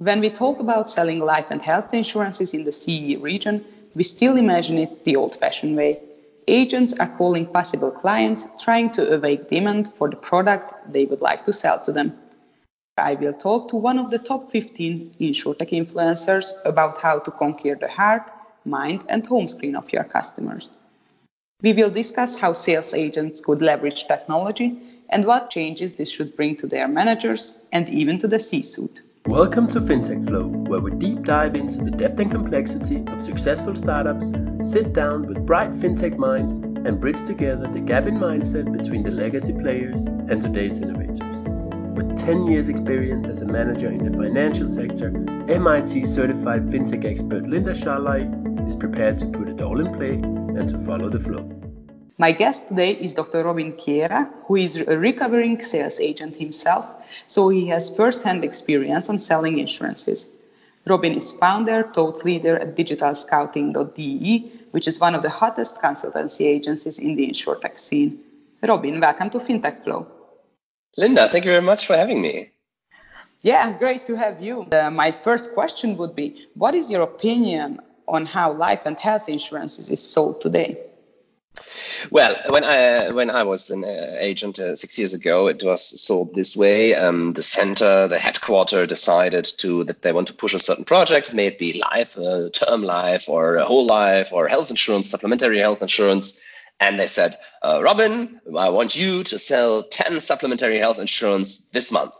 When we talk about selling life and health insurances in the CE region, we still imagine it the old fashioned way. Agents are calling possible clients, trying to awake demand for the product they would like to sell to them. I will talk to one of the top 15 InsurTech influencers about how to conquer the heart, mind, and home screen of your customers. We will discuss how sales agents could leverage technology and what changes this should bring to their managers and even to the C suite. Welcome to FinTech Flow, where we deep dive into the depth and complexity of successful startups, sit down with bright FinTech minds, and bridge together the gap in mindset between the legacy players and today's innovators. With 10 years' experience as a manager in the financial sector, MIT certified FinTech expert Linda Sharlai is prepared to put it all in play and to follow the flow. My guest today is Dr. Robin Kiera, who is a recovering sales agent himself, so he has first-hand experience on selling insurances. Robin is founder, thought leader at digitalscouting.de, which is one of the hottest consultancy agencies in the insurtech scene. Robin, welcome to FinTech Flow. Linda, thank you very much for having me. Yeah, great to have you. Uh, my first question would be What is your opinion on how life and health insurances is sold today? Well, when I when I was an uh, agent uh, six years ago, it was sold this way. Um, the center, the headquarter, decided to that they want to push a certain project, may it be life, uh, term life, or whole life, or health insurance, supplementary health insurance. And they said, uh, Robin, I want you to sell 10 supplementary health insurance this month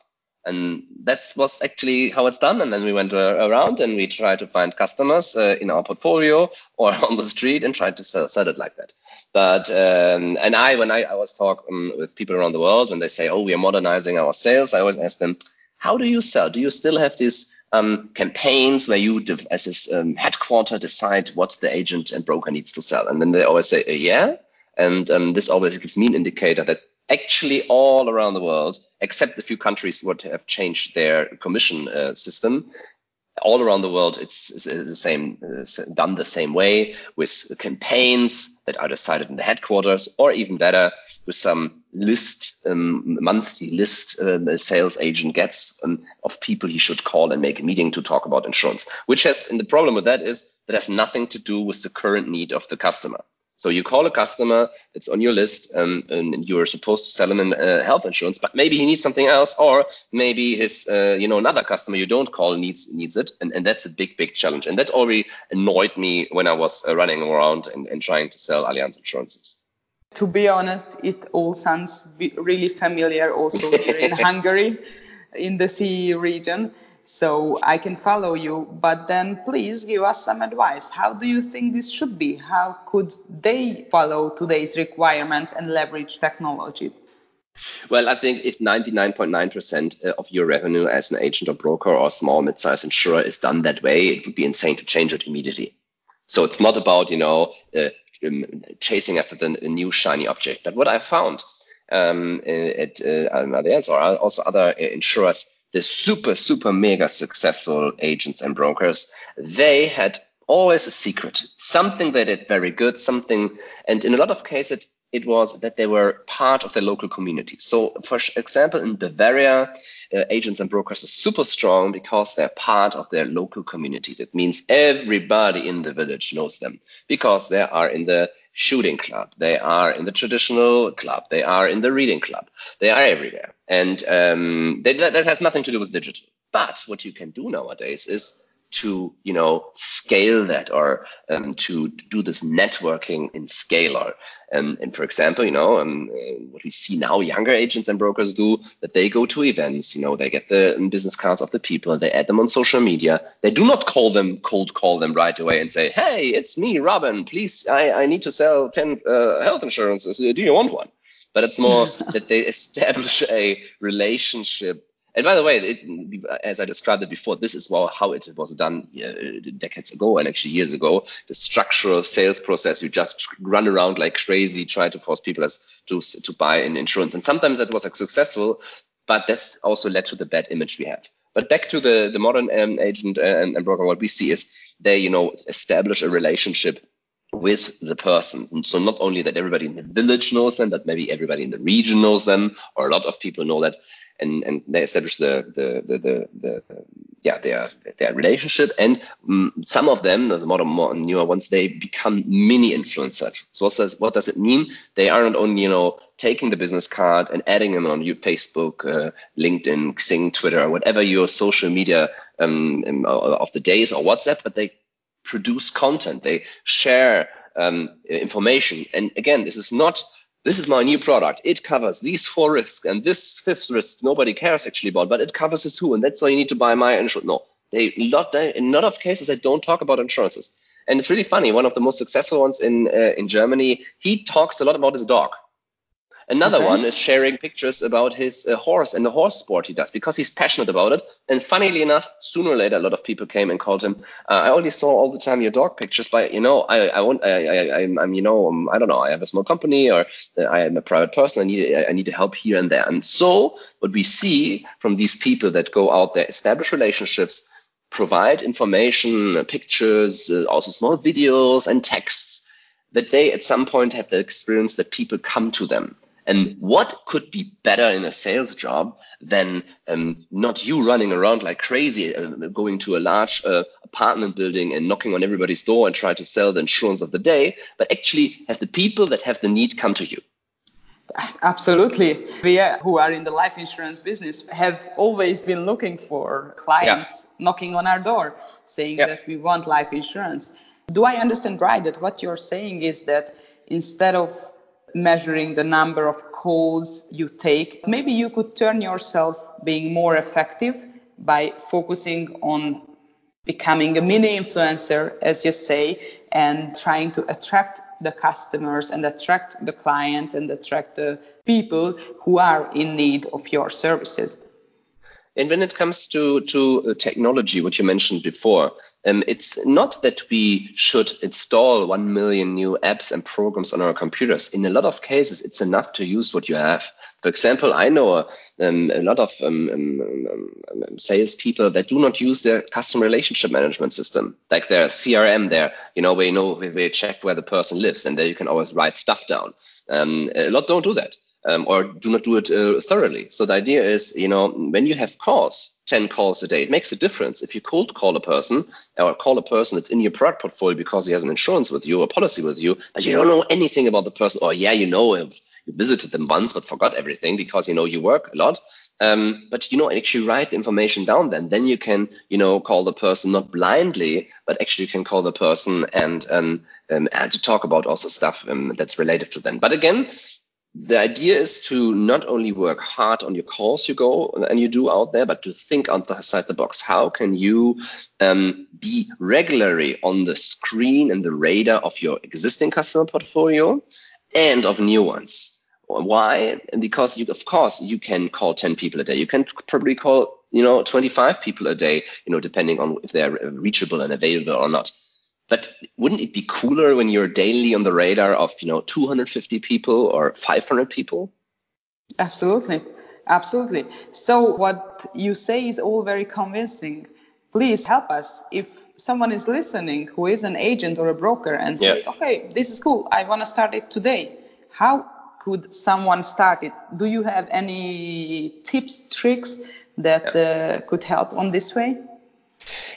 and that was actually how it's done. And then we went uh, around and we tried to find customers uh, in our portfolio or on the street and tried to sell, sell it like that. But um, and I, when I, I was talking with people around the world, when they say, "Oh, we are modernizing our sales," I always ask them, "How do you sell? Do you still have these um, campaigns where you, as this um, headquarter, decide what the agent and broker needs to sell?" And then they always say, uh, "Yeah." And um, this always gives me an indicator that actually all around the world, except a few countries would have changed their commission uh, system. All around the world, it's, it's the same, uh, done the same way with campaigns that are decided in the headquarters, or even better, with some list, um, monthly list um, a sales agent gets um, of people he should call and make a meeting to talk about insurance. Which has, and the problem with that is that has nothing to do with the current need of the customer. So you call a customer that's on your list um, and you're supposed to sell him an, uh, health insurance, but maybe he needs something else, or maybe his, uh, you know, another customer you don't call needs needs it, and, and that's a big, big challenge. And that already annoyed me when I was uh, running around and, and trying to sell Allianz insurances. To be honest, it all sounds really familiar also here in Hungary, in the CE region so I can follow you. But then please give us some advice. How do you think this should be? How could they follow today's requirements and leverage technology? Well, I think if 99.9% uh, of your revenue as an agent or broker or small mid-sized insurer is done that way, it would be insane to change it immediately. So it's not about, you know, uh, um, chasing after the new shiny object. But what I found um, at uh, Allianz or also other uh, insurers the super, super mega successful agents and brokers, they had always a secret, something they did very good, something, and in a lot of cases, it was that they were part of the local community. So, for example, in Bavaria, uh, agents and brokers are super strong because they're part of their local community. That means everybody in the village knows them because they are in the shooting club, they are in the traditional club, they are in the reading club, they are everywhere. And um, they, that has nothing to do with digital. But what you can do nowadays is to you know scale that or um, to do this networking in scale or um, and for example you know um, uh, what we see now younger agents and brokers do that they go to events you know they get the um, business cards of the people they add them on social media. They do not call them cold call them right away and say hey it's me robin. Please i, I need to sell 10 uh, health insurances. Do you want one? But it's more that they establish a relationship and by the way, it, as I described it before, this is well how it was done uh, decades ago and actually years ago. The structural sales process, you just run around like crazy, try to force people as to to buy an insurance, and sometimes that was successful, but that's also led to the bad image we have. But back to the the modern um, agent and, and broker, what we see is they you know establish a relationship with the person. so not only that everybody in the village knows them, but maybe everybody in the region knows them, or a lot of people know that and and they establish the the the the, the yeah their their relationship. And um, some of them the more, more newer ones they become mini influencers. So what does what does it mean? They are not only you know taking the business card and adding them on your facebook uh, linkedin xing twitter whatever your social media um, um of the days or whatsapp but they produce content. They share um, information. And again this is not this is my new product. It covers these four risks and this fifth risk nobody cares actually about, but it covers this too, and that's why you need to buy my insurance. No, they lot in a lot of cases they don't talk about insurances, and it's really funny. One of the most successful ones in uh, in Germany, he talks a lot about his dog. Another okay. one is sharing pictures about his uh, horse and the horse sport he does because he's passionate about it. And funnily enough, sooner or later, a lot of people came and called him. Uh, I only saw all the time your dog pictures, but you know, I I won't. I, I I'm you know um, I don't know. I have a small company or uh, I am a private person. I need I need help here and there. And so what we see from these people that go out there, establish relationships, provide information, pictures, uh, also small videos and texts that they at some point have the experience that people come to them and what could be better in a sales job than um, not you running around like crazy, uh, going to a large uh, apartment building and knocking on everybody's door and try to sell the insurance of the day, but actually have the people that have the need come to you? Absolutely. We who are in the life insurance business have always been looking for clients yeah. knocking on our door saying yeah. that we want life insurance. Do I understand right that what you're saying is that instead of measuring the number of calls you take. Maybe you could turn yourself being more effective by focusing on becoming a mini influencer, as you say, and trying to attract the customers and attract the clients and attract the people who are in need of your services. And when it comes to, to uh, technology, what you mentioned before, um, it's not that we should install 1 million new apps and programs on our computers. In a lot of cases, it's enough to use what you have. For example, I know um, a lot of um, um, um, um salespeople that do not use their customer relationship management system, like their CRM there, you know, where you know, where they check where the person lives and there you can always write stuff down. a lot don't do that um, or do not do it uh, thoroughly. So the idea is, you know, when you have calls, 10 calls a day, it makes a difference. If you cold call a person or call a person that's in your product portfolio because he has an insurance with you or policy with you, but you don't know anything about the person, or yeah, you know him, you visited them once but forgot everything because you know you work a lot. Um, but you know, actually write the information down. Then, then you can, you know, call the person not blindly, but actually you can call the person and um, um, and to talk about also stuff um, that's related to them. But again, the idea is to not only work hard on your calls you go and you do out there, but to think outside the box. How can you um, be regularly on the screen and the radar of your existing customer portfolio and of new ones? Why? Because you, of course, you can call 10 people a day. You can probably call, you know, 25 people a day, you know, depending on if they're reachable and available or not. But wouldn't it be cooler when you're daily on the radar of, you know, 250 people or 500 people? Absolutely. Absolutely. So what you say is all very convincing. Please help us. If someone is listening who is an agent or a broker and yeah. say, okay, this is cool. I want to start it today. How could someone start it? Do you have any tips, tricks that yeah. uh, could help on this way?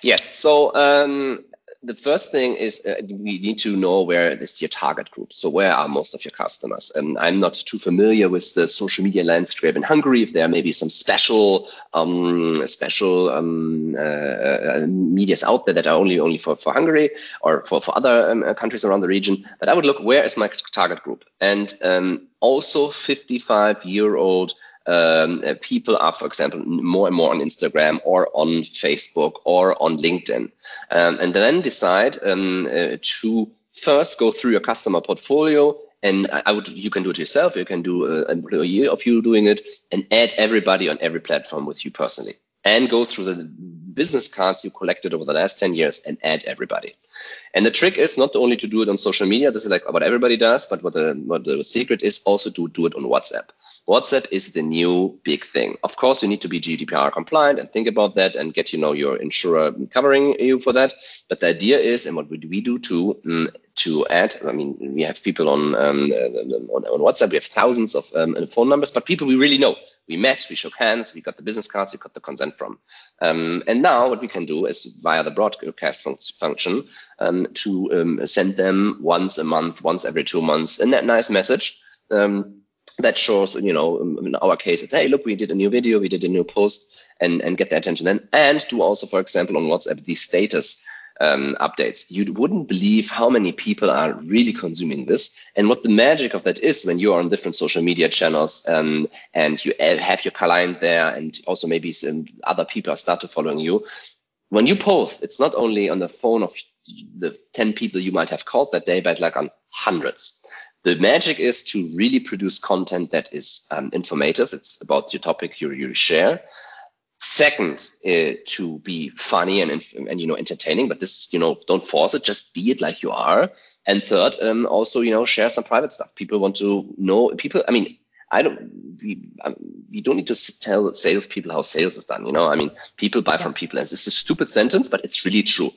Yes. So um, the first thing is uh, we need to know where is your target group. So where are most of your customers? And I'm not too familiar with the social media landscape in Hungary. If there may be some special um, special um, uh, uh, medias out there that are only only for, for Hungary or for, for other um, uh, countries around the region. But I would look where is my target group and um, also 55 year old um, uh, people are, for example, more and more on Instagram or on Facebook or on LinkedIn, um, and then decide um, uh, to first go through your customer portfolio. And I would, you can do it yourself. You can do uh, an employee of you doing it, and add everybody on every platform with you personally, and go through the business cards you collected over the last 10 years and add everybody. And the trick is not only to do it on social media. This is like what everybody does, but what the, what the secret is also to do it on WhatsApp. WhatsApp is the new big thing. Of course, you need to be GDPR compliant and think about that and get, you know, your insurer covering you for that. But the idea is, and what we do too, um, to add, I mean, we have people on, um, on, on WhatsApp, we have thousands of um, phone numbers, but people we really know. We met, we shook hands, we got the business cards, we got the consent from. Um, and now what we can do is via the broadcast function um, to um, send them once a month, once every two months, a nice message. Um, that shows, you know, in our case, it's hey, look, we did a new video, we did a new post, and and get their attention then, and do also, for example, on WhatsApp the status um, updates. You wouldn't believe how many people are really consuming this, and what the magic of that is when you are on different social media channels um, and you have your client there, and also maybe some other people start to following you. When you post, it's not only on the phone of the 10 people you might have called that day, but like on hundreds. The magic is to really produce content that is um, informative. It's about your topic you, you share. Second, uh, to be funny and, and you know entertaining, but this you know don't force it. Just be it like you are. And third, um, also you know share some private stuff. People want to know. People, I mean, I don't. We, um, we don't need to tell salespeople how sales is done. You know, I mean, people buy from people. And this is a stupid sentence, but it's really true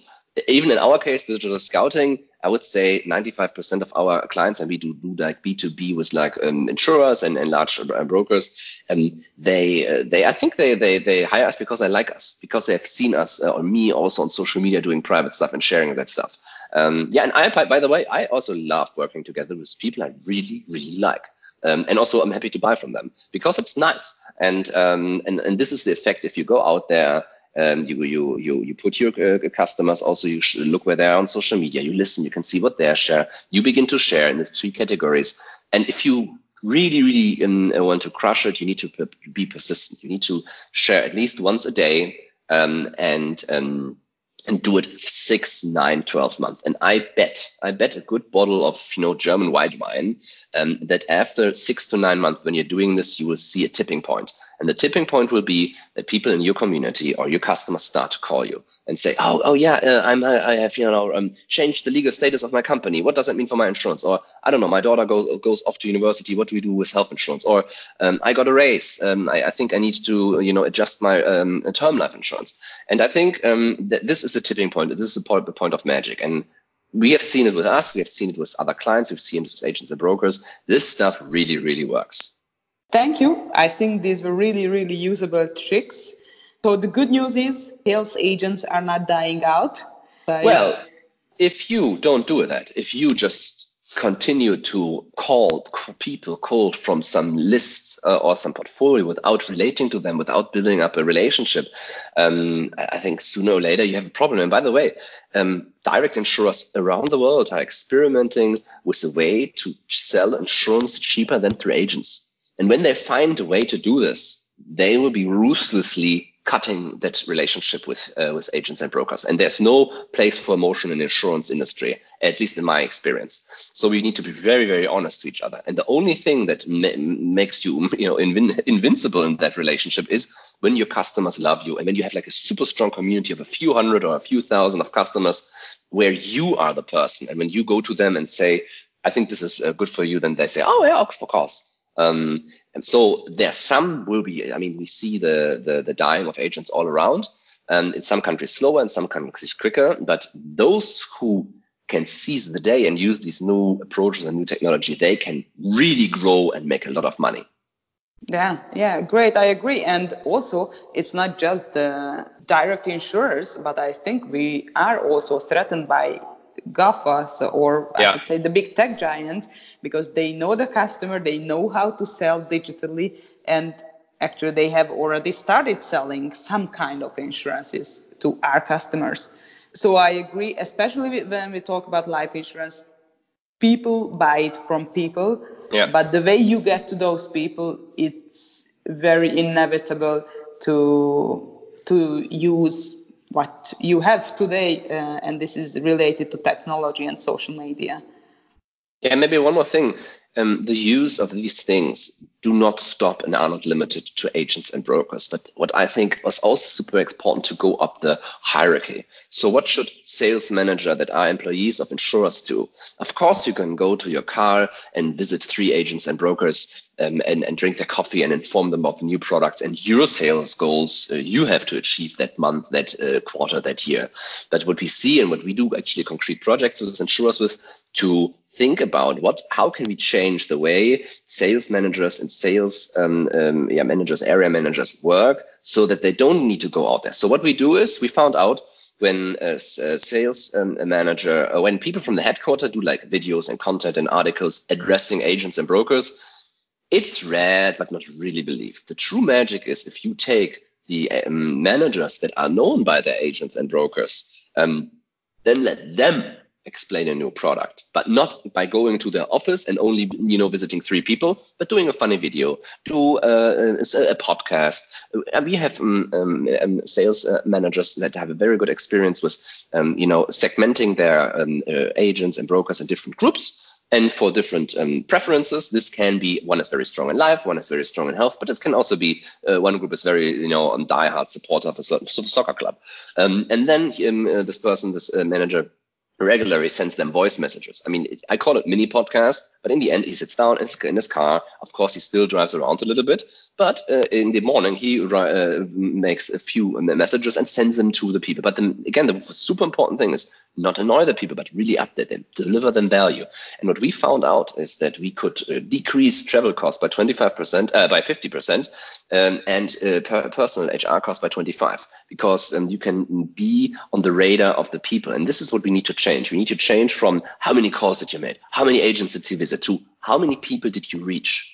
even in our case, digital scouting, I would say 95% of our clients, and we do do like B2B with like um, insurers and, and large uh, brokers, um, they uh, they I think they they they hire us because they like us because they have seen us uh, or me also on social media doing private stuff and sharing that stuff. Um, yeah, and I by the way, I also love working together with people I really really like. Um, and also, I'm happy to buy from them because it's nice. And um, and and this is the effect if you go out there um, you, you, you, you put your uh, customers also, you look where they are on social media, you listen, you can see what they share. You begin to share in the three categories. And if you really, really um, want to crush it, you need to be persistent. You need to share at least once a day um, and um, and do it six, nine, 12 months. And I bet, I bet a good bottle of, you know, German white wine um, that after six to nine months, when you're doing this, you will see a tipping point. And the tipping point will be that people in your community or your customers start to call you and say, "Oh, oh yeah, uh, I'm, I have you know um, changed the legal status of my company. What does that mean for my insurance?" Or I don't know, my daughter goes goes off to university. What do we do with health insurance? Or um, I got a raise. Um, I, I, think I need to you know adjust my um, term life insurance. And I think um, that this is the tipping point. This is the point, the point of magic. And we have seen it with us. We have seen it with other clients. We've seen it with agents and brokers. This stuff really, really works. Thank you. I think these were really, really usable tricks. So the good news is sales agents are not dying out. well, if you don't do that, if you just continue to call people cold from some lists uh, or some portfolio without relating to them, without building up a relationship, um, I think sooner or later you have a problem. And by the way, um, direct insurers around the world are experimenting with a way to sell insurance cheaper than through agents. And when they find a way to do this, they will be ruthlessly cutting that relationship with uh, with agents and brokers. And there's no place for emotion in the insurance industry, at least in my experience. So we need to be very, very honest to each other. And the only thing that ma- makes you, you know, invin- invincible in that relationship is when your customers love you and when you have like a super strong community of a few hundred or a few thousand of customers where you are the person. And when you go to them and say, I think this is uh, good for you, then they say, oh yeah, of course. Um, and so there some will be. I mean, we see the the, the dying of agents all around. Um, in some countries slower, in some countries quicker. But those who can seize the day and use these new approaches and new technology, they can really grow and make a lot of money. Yeah, yeah, great. I agree. And also, it's not just the direct insurers, but I think we are also threatened by GAFAs or yeah. I would say the big tech giants because they know the customer, they know how to sell digitally, and actually they have already started selling some kind of insurances to our customers. So I agree, especially when we talk about life insurance, people buy it from people, yeah. but the way you get to those people, it's very inevitable to to use what you have today, uh, and this is related to technology and social media. Yeah, maybe one more thing. Um, the use of these things do not stop and are not limited to agents and brokers. But what I think was also super important to go up the hierarchy. So what should sales manager that are employees of insurers do? Of course, you can go to your car and visit three agents and brokers um, and, and drink their coffee and inform them about the new products and your sales goals uh, you have to achieve that month, that uh, quarter, that year. But what we see and what we do actually concrete projects with insurers with to think about what how can we change the way sales managers and sales um, um, yeah, managers, area managers work so that they don't need to go out there. So what we do is we found out when a, sales um, manager, uh, when people from the headquarter do like videos and content and articles addressing agents and brokers, it's read but not really believed. The true magic is if you take the um, managers that are known by their agents and brokers, um, then let them explain a new product, but not by going to their office and only you know visiting three people, but doing a funny video, do uh, a, a, podcast. We have um, um, um, sales uh, managers that have a very good experience with um, you know segmenting their um, uh, agents and brokers in different groups. And for different um, preferences, this can be one is very strong in life, one is very strong in health, but it can also be uh, one group is very, you know, diehard supporter of a certain soccer club. Um, and then um, uh, this person, this uh, manager, regularly sends them voice messages. I mean, I call it mini podcast, but in the end, he sits down in his car. Of course, he still drives around a little bit, but uh, in the morning, he uh, makes a few messages and sends them to the people. But then again, the super important thing is not annoy the people, but really update them, deliver them value. And what we found out is that we could uh, decrease travel costs by 25%, uh, by 50%, um, and uh, per personal HR costs by 25, because um, you can be on the radar of the people. And this is what we need to change. We need to change from how many calls did you make, how many agents did you visit, to how many people did you reach.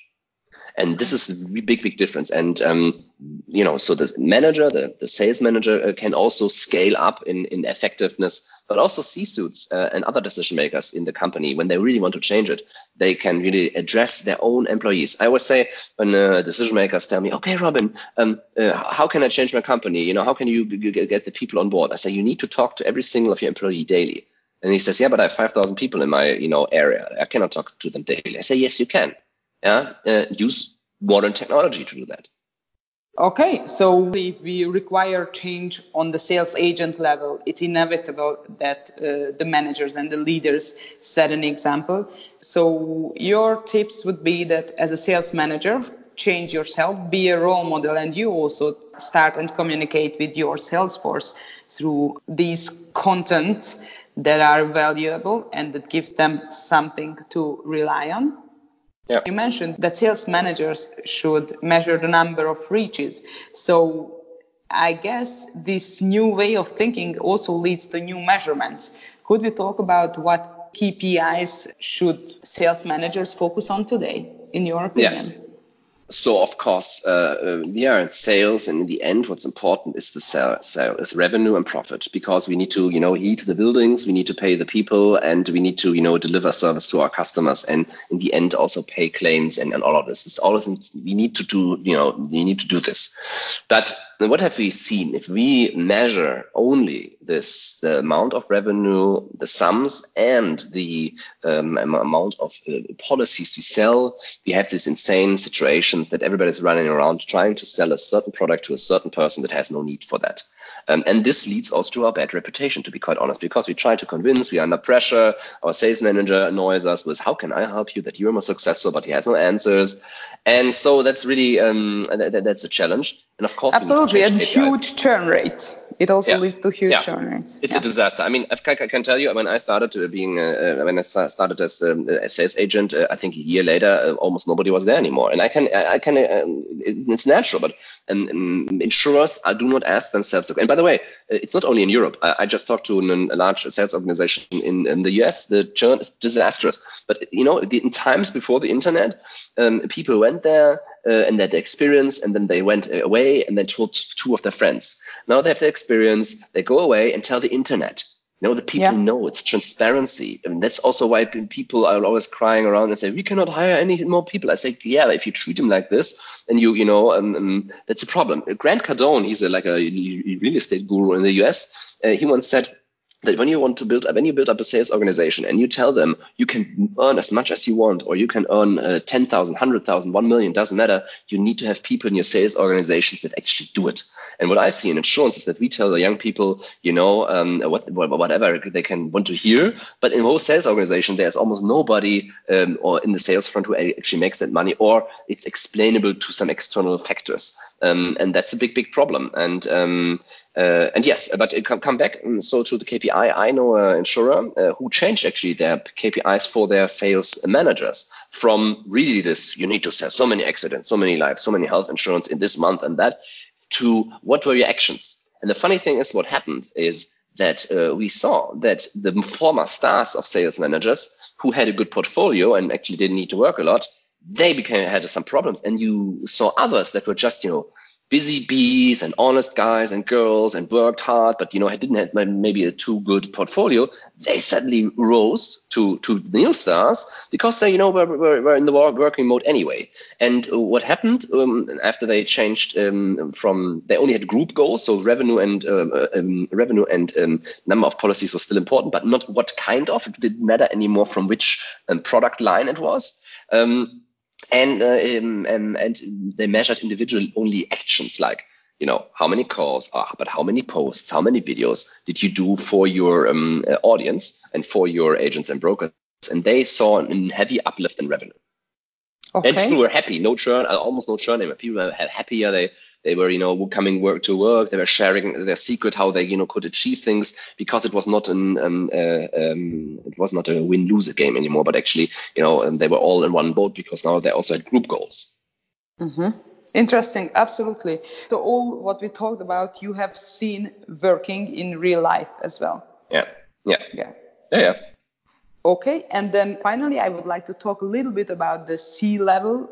And this is a big, big difference. And, um, you know, so the manager, the, the sales manager uh, can also scale up in, in effectiveness but also C-suits uh, and other decision makers in the company, when they really want to change it, they can really address their own employees. I always say when uh, decision makers tell me, okay, Robin, um, uh, how can I change my company? You know, how can you get the people on board? I say, you need to talk to every single of your employee daily. And he says, yeah, but I have 5,000 people in my, you know, area. I cannot talk to them daily. I say, yes, you can. Yeah. Uh, use modern technology to do that. Okay, so if we require change on the sales agent level, it's inevitable that uh, the managers and the leaders set an example. So your tips would be that as a sales manager, change yourself, be a role model, and you also start and communicate with your sales force through these contents that are valuable and that gives them something to rely on. Yeah. You mentioned that sales managers should measure the number of reaches. So I guess this new way of thinking also leads to new measurements. Could we talk about what KPIs should sales managers focus on today, in your opinion? Yes so of course, uh, uh, we are in sales, and in the end, what's important is the sale, sale is revenue and profit because we need to, you know, heat the buildings, we need to pay the people, and we need to, you know, deliver service to our customers, and in the end, also pay claims and, and all of this. It's all of we need to do, you know, we need to do this. But what have we seen? If we measure only this, the amount of revenue, the sums, and the um, amount of uh, policies we sell, we have these insane situations that everybody's running around trying to sell a certain product to a certain person that has no need for that. Um, and this leads also to our bad reputation, to be quite honest, because we try to convince, we are under pressure. Our sales manager annoys us with, how can I help you that you're more successful, but he has no answers. And so that's really, um, that, that's a challenge. And of course, absolutely, and huge churn rate. It also yeah. leads to huge yeah. churn rates. It's yeah. a disaster. I mean, I can, I can, tell you when I started uh, being, uh, uh when I started as um, a sales agent, uh, I think a year later, uh, almost nobody was there anymore. And I can, I can, um, it's natural, but um, insurers do not ask themselves. And by the way, it's not only in Europe. I, I just talked to an, a large sales organization in, in, the US. The churn is disastrous. But you know, in times before the internet, um, people went there uh, and had the experience, and then they went away and then told two of their friends. Now they have the experience. They go away and tell the internet. You know, the people yeah. know it's transparency. and that's also why people are always crying around and say, we cannot hire any more people. I say, yeah, if you treat them like this, then you, you know, um, um, that's a problem. Grant Cardone, he's a, like a real estate guru in the US. Uh, he once said, that when you want to build up, when you build up a sales organization and you tell them you can earn as much as you want, or you can earn uh, 10,000, 100,000, 1 million, doesn't matter. You need to have people in your sales organizations that actually do it. And what I see in insurance is that we tell the young people, you know, um, what, whatever they can want to hear. But in most sales organization, there's almost nobody um, or in the sales front who actually makes that money, or it's explainable to some external factors. Um, and that's a big, big problem. And um, uh, and yes, but come, come back. Um, so to the KPI, I know an insurer uh, who changed actually their KPIs for their sales managers from really this you need to sell so many accidents, so many lives, so many health insurance in this month and that to what were your actions. And the funny thing is, what happened is that uh, we saw that the former stars of sales managers who had a good portfolio and actually didn't need to work a lot, they became had some problems, and you saw others that were just you know busy bees and honest guys and girls and worked hard, but you know didn't have maybe a too good portfolio, they suddenly rose to to the new stars because they you know were, were, were in the working mode anyway. And what happened um, after they changed um, from they only had group goals, so revenue and uh, uh um, revenue and um, number of policies was still important, but not what kind of. It didn't matter anymore from which um, product line it was. Um, and uh, um, um, and they measured individual only actions like you know how many calls are but how many posts how many videos did you do for your um, uh, audience and for your agents and brokers? And they saw a heavy uplift in revenue. Okay. and people were happy no churn uh, almost no churn. People were happier they they were, you know, coming work to work. They were sharing their secret how they, you know, could achieve things because it was not an um, uh, um, it was not a win lose game anymore, but actually, you know, um, they were all in one boat because now they also had group goals. Mm-hmm. Interesting, absolutely. So all what we talked about, you have seen working in real life as well. Yeah, yeah, yeah, yeah. yeah. Okay, and then finally, I would like to talk a little bit about the C level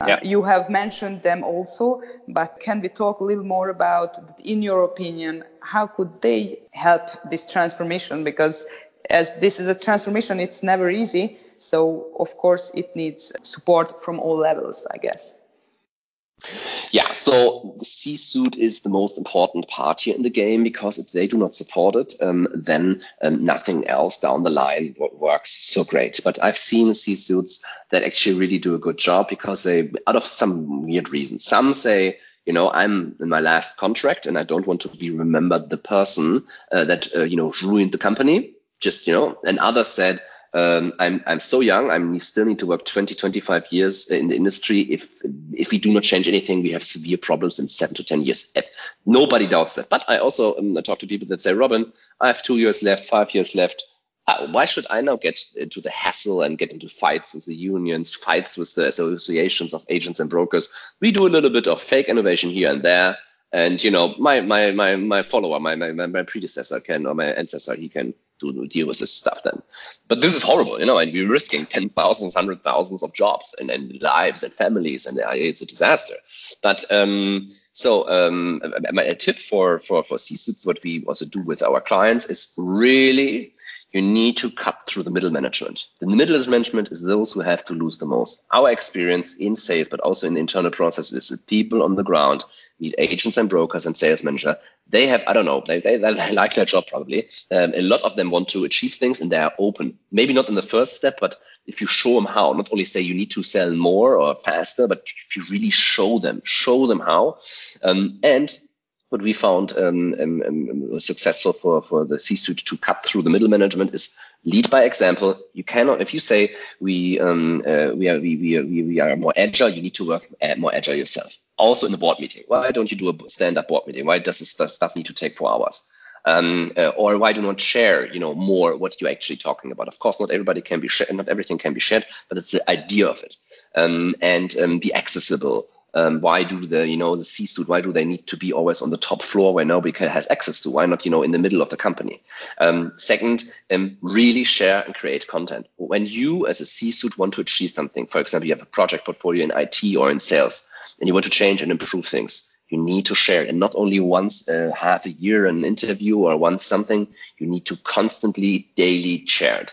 uh, you have mentioned them also, but can we talk a little more about, in your opinion, how could they help this transformation? Because as this is a transformation, it's never easy. So, of course, it needs support from all levels, I guess. Yeah, so C-suite is the most important part here in the game because if they do not support it, um, then um, nothing else down the line works so great. But I've seen C-suits that actually really do a good job because they, out of some weird reason, some say, you know, I'm in my last contract and I don't want to be remembered the person uh, that, uh, you know, ruined the company. Just, you know, and others said, um, I'm, I'm so young. I still need to work 20, 25 years in the industry. If, if we do not change anything, we have severe problems in seven to 10 years. Nobody doubts that. But I also um, talk to people that say, Robin, I have two years left, five years left. Uh, why should I now get into the hassle and get into fights with the unions, fights with the associations of agents and brokers? We do a little bit of fake innovation here and there. And you know, my my my my follower, my my my predecessor can or my ancestor, he can to deal with this stuff then. But this is horrible, you know, and we're risking ten thousands, hundred thousands of jobs and, and lives and families, and it's a disaster. But um, so um, a tip for for for C-suites, what we also do with our clients is really you need to cut through the middle management. The middle management is those who have to lose the most. Our experience in sales, but also in the internal processes, is that people on the ground need agents and brokers and sales manager. They have, I don't know, they, they, they like their job probably. Um, a lot of them want to achieve things and they are open. Maybe not in the first step, but if you show them how, not only say you need to sell more or faster, but if you really show them, show them how. Um, and what we found um, um, um, successful for, for the C-suite to cut through the middle management is lead by example. You cannot, if you say we um, uh, we are we, we, we are more agile, you need to work more agile yourself also in the board meeting. Why don't you do a stand-up board meeting? Why does this stuff need to take four hours? Um, uh, or why do not share, you know, more what you're actually talking about? Of course, not everybody can be shared, not everything can be shared, but it's the idea of it, um, and be accessible. Um, why do the, you know, the C-suite? Why do they need to be always on the top floor where nobody has access to? Why not, you know, in the middle of the company? Um, second, um, really share and create content. When you, as a C-suite, want to achieve something, for example, you have a project portfolio in IT or in sales and you want to change and improve things, you need to share and not only once uh, half a year an interview or once something, you need to constantly daily share it.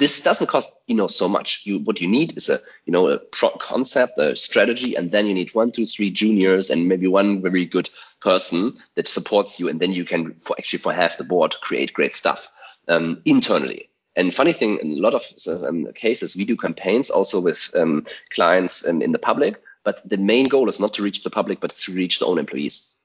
This doesn't cost you know so much. You what you need is a you know a pro- concept, a strategy, and then you need one, two, three juniors and maybe one very good person that supports you, and then you can for actually for half the board create great stuff um, internally. And funny thing, in a lot of um, cases, we do campaigns also with um, clients um, in the public, but the main goal is not to reach the public, but to reach the own employees.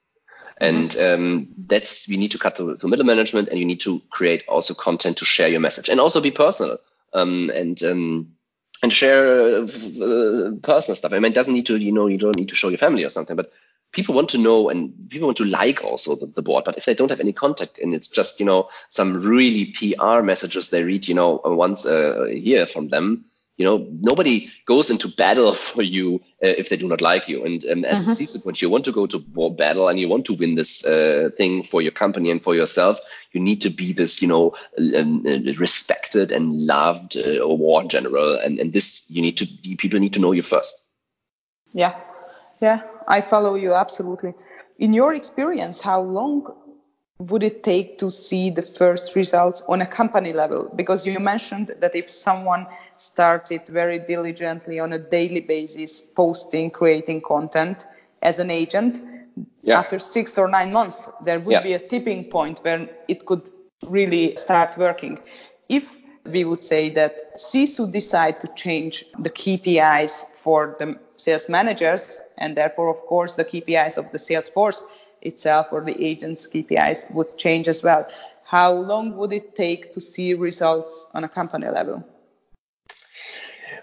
And mm-hmm. um, that's we need to cut to, to, middle management, and you need to create also content to share your message, and also be personal um, and um, and share uh, personal stuff. I mean, it doesn't need to you know you don't need to show your family or something, but people want to know and people want to like also the, the, board but if they don't have any contact and it's just you know some really pr messages they read you know once a year from them you know nobody goes into battle for you uh, if they do not like you. And, and as mm-hmm. a c-suite you want to go to war battle and you want to win this uh, thing for your company and for yourself. You need to be this you know um, uh, respected and loved uh, war general. And, and this you need to people need to know you first. Yeah. Yeah, I follow you absolutely. In your experience, how long would it take to see the first results on a company level? Because you mentioned that if someone starts it very diligently on a daily basis, posting, creating content as an agent, yeah. after six or nine months, there would yeah. be a tipping point where it could really start working. If we would say that CISO decide to change the KPIs for the sales managers and therefore of course the KPIs of the sales force itself or the agents KPIs would change as well. How long would it take to see results on a company level?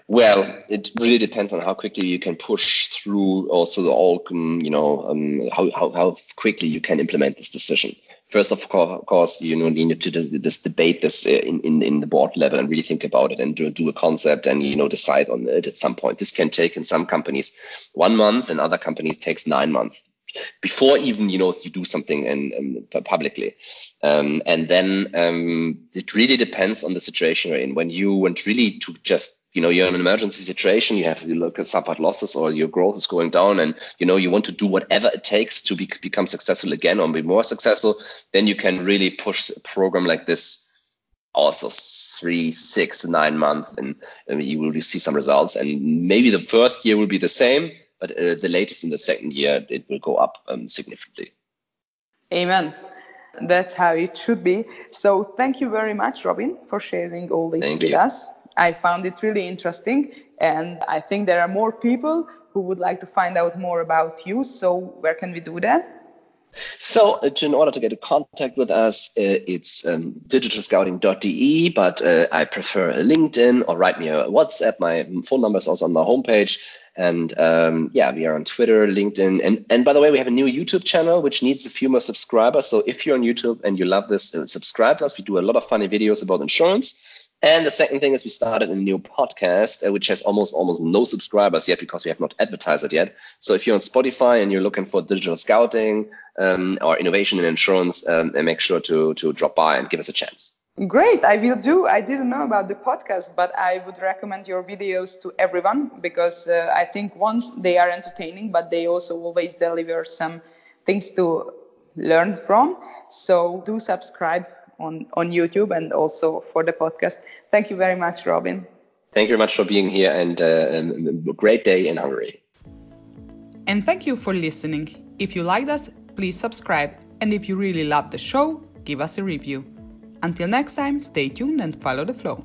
Well, it really depends on how quickly you can push through also the all, you know, um, how, how, how quickly you can implement this decision first of course, you know, need to this debate this uh, in, in, in the board level and really think about it and do, do a concept and, you know, decide on it at some point. This can take in some companies one month and other companies takes nine months before even, you know, you do something in, in publicly. Um, and then um, it really depends on the situation you're in. When you want really to just you know you're in an emergency situation you have you look at suffered losses or your growth is going down and you know you want to do whatever it takes to be, become successful again or be more successful then you can really push a program like this also three six nine months and, and you will see some results and maybe the first year will be the same but uh, the latest in the second year it will go up um, significantly amen that's how it should be so thank you very much robin for sharing all this thank with you. us I found it really interesting. And I think there are more people who would like to find out more about you. So, where can we do that? So, uh, in order to get in contact with us, uh, it's um, digitalscouting.de, but uh, I prefer LinkedIn or write me a WhatsApp. My phone number is also on the homepage. And um, yeah, we are on Twitter, LinkedIn. And, and by the way, we have a new YouTube channel, which needs a few more subscribers. So if you're on YouTube and you love this, uh, subscribe to us. We do a lot of funny videos about insurance. And the second thing is we started a new podcast, uh, which has almost almost no subscribers yet because we have not advertised it yet. So if you're on Spotify and you're looking for digital scouting um, or innovation in insurance, um, make sure to to drop by and give us a chance. Great, I will do. I didn't know about the podcast, but I would recommend your videos to everyone because uh, I think once they are entertaining, but they also always deliver some things to learn from. So do subscribe on, on YouTube and also for the podcast. Thank you very much, Robin. Thank you very much for being here and uh, um, a great day in Hungary. And thank you for listening. If you liked us, please subscribe. And if you really love the show, give us a review. Until next time, stay tuned and follow the flow.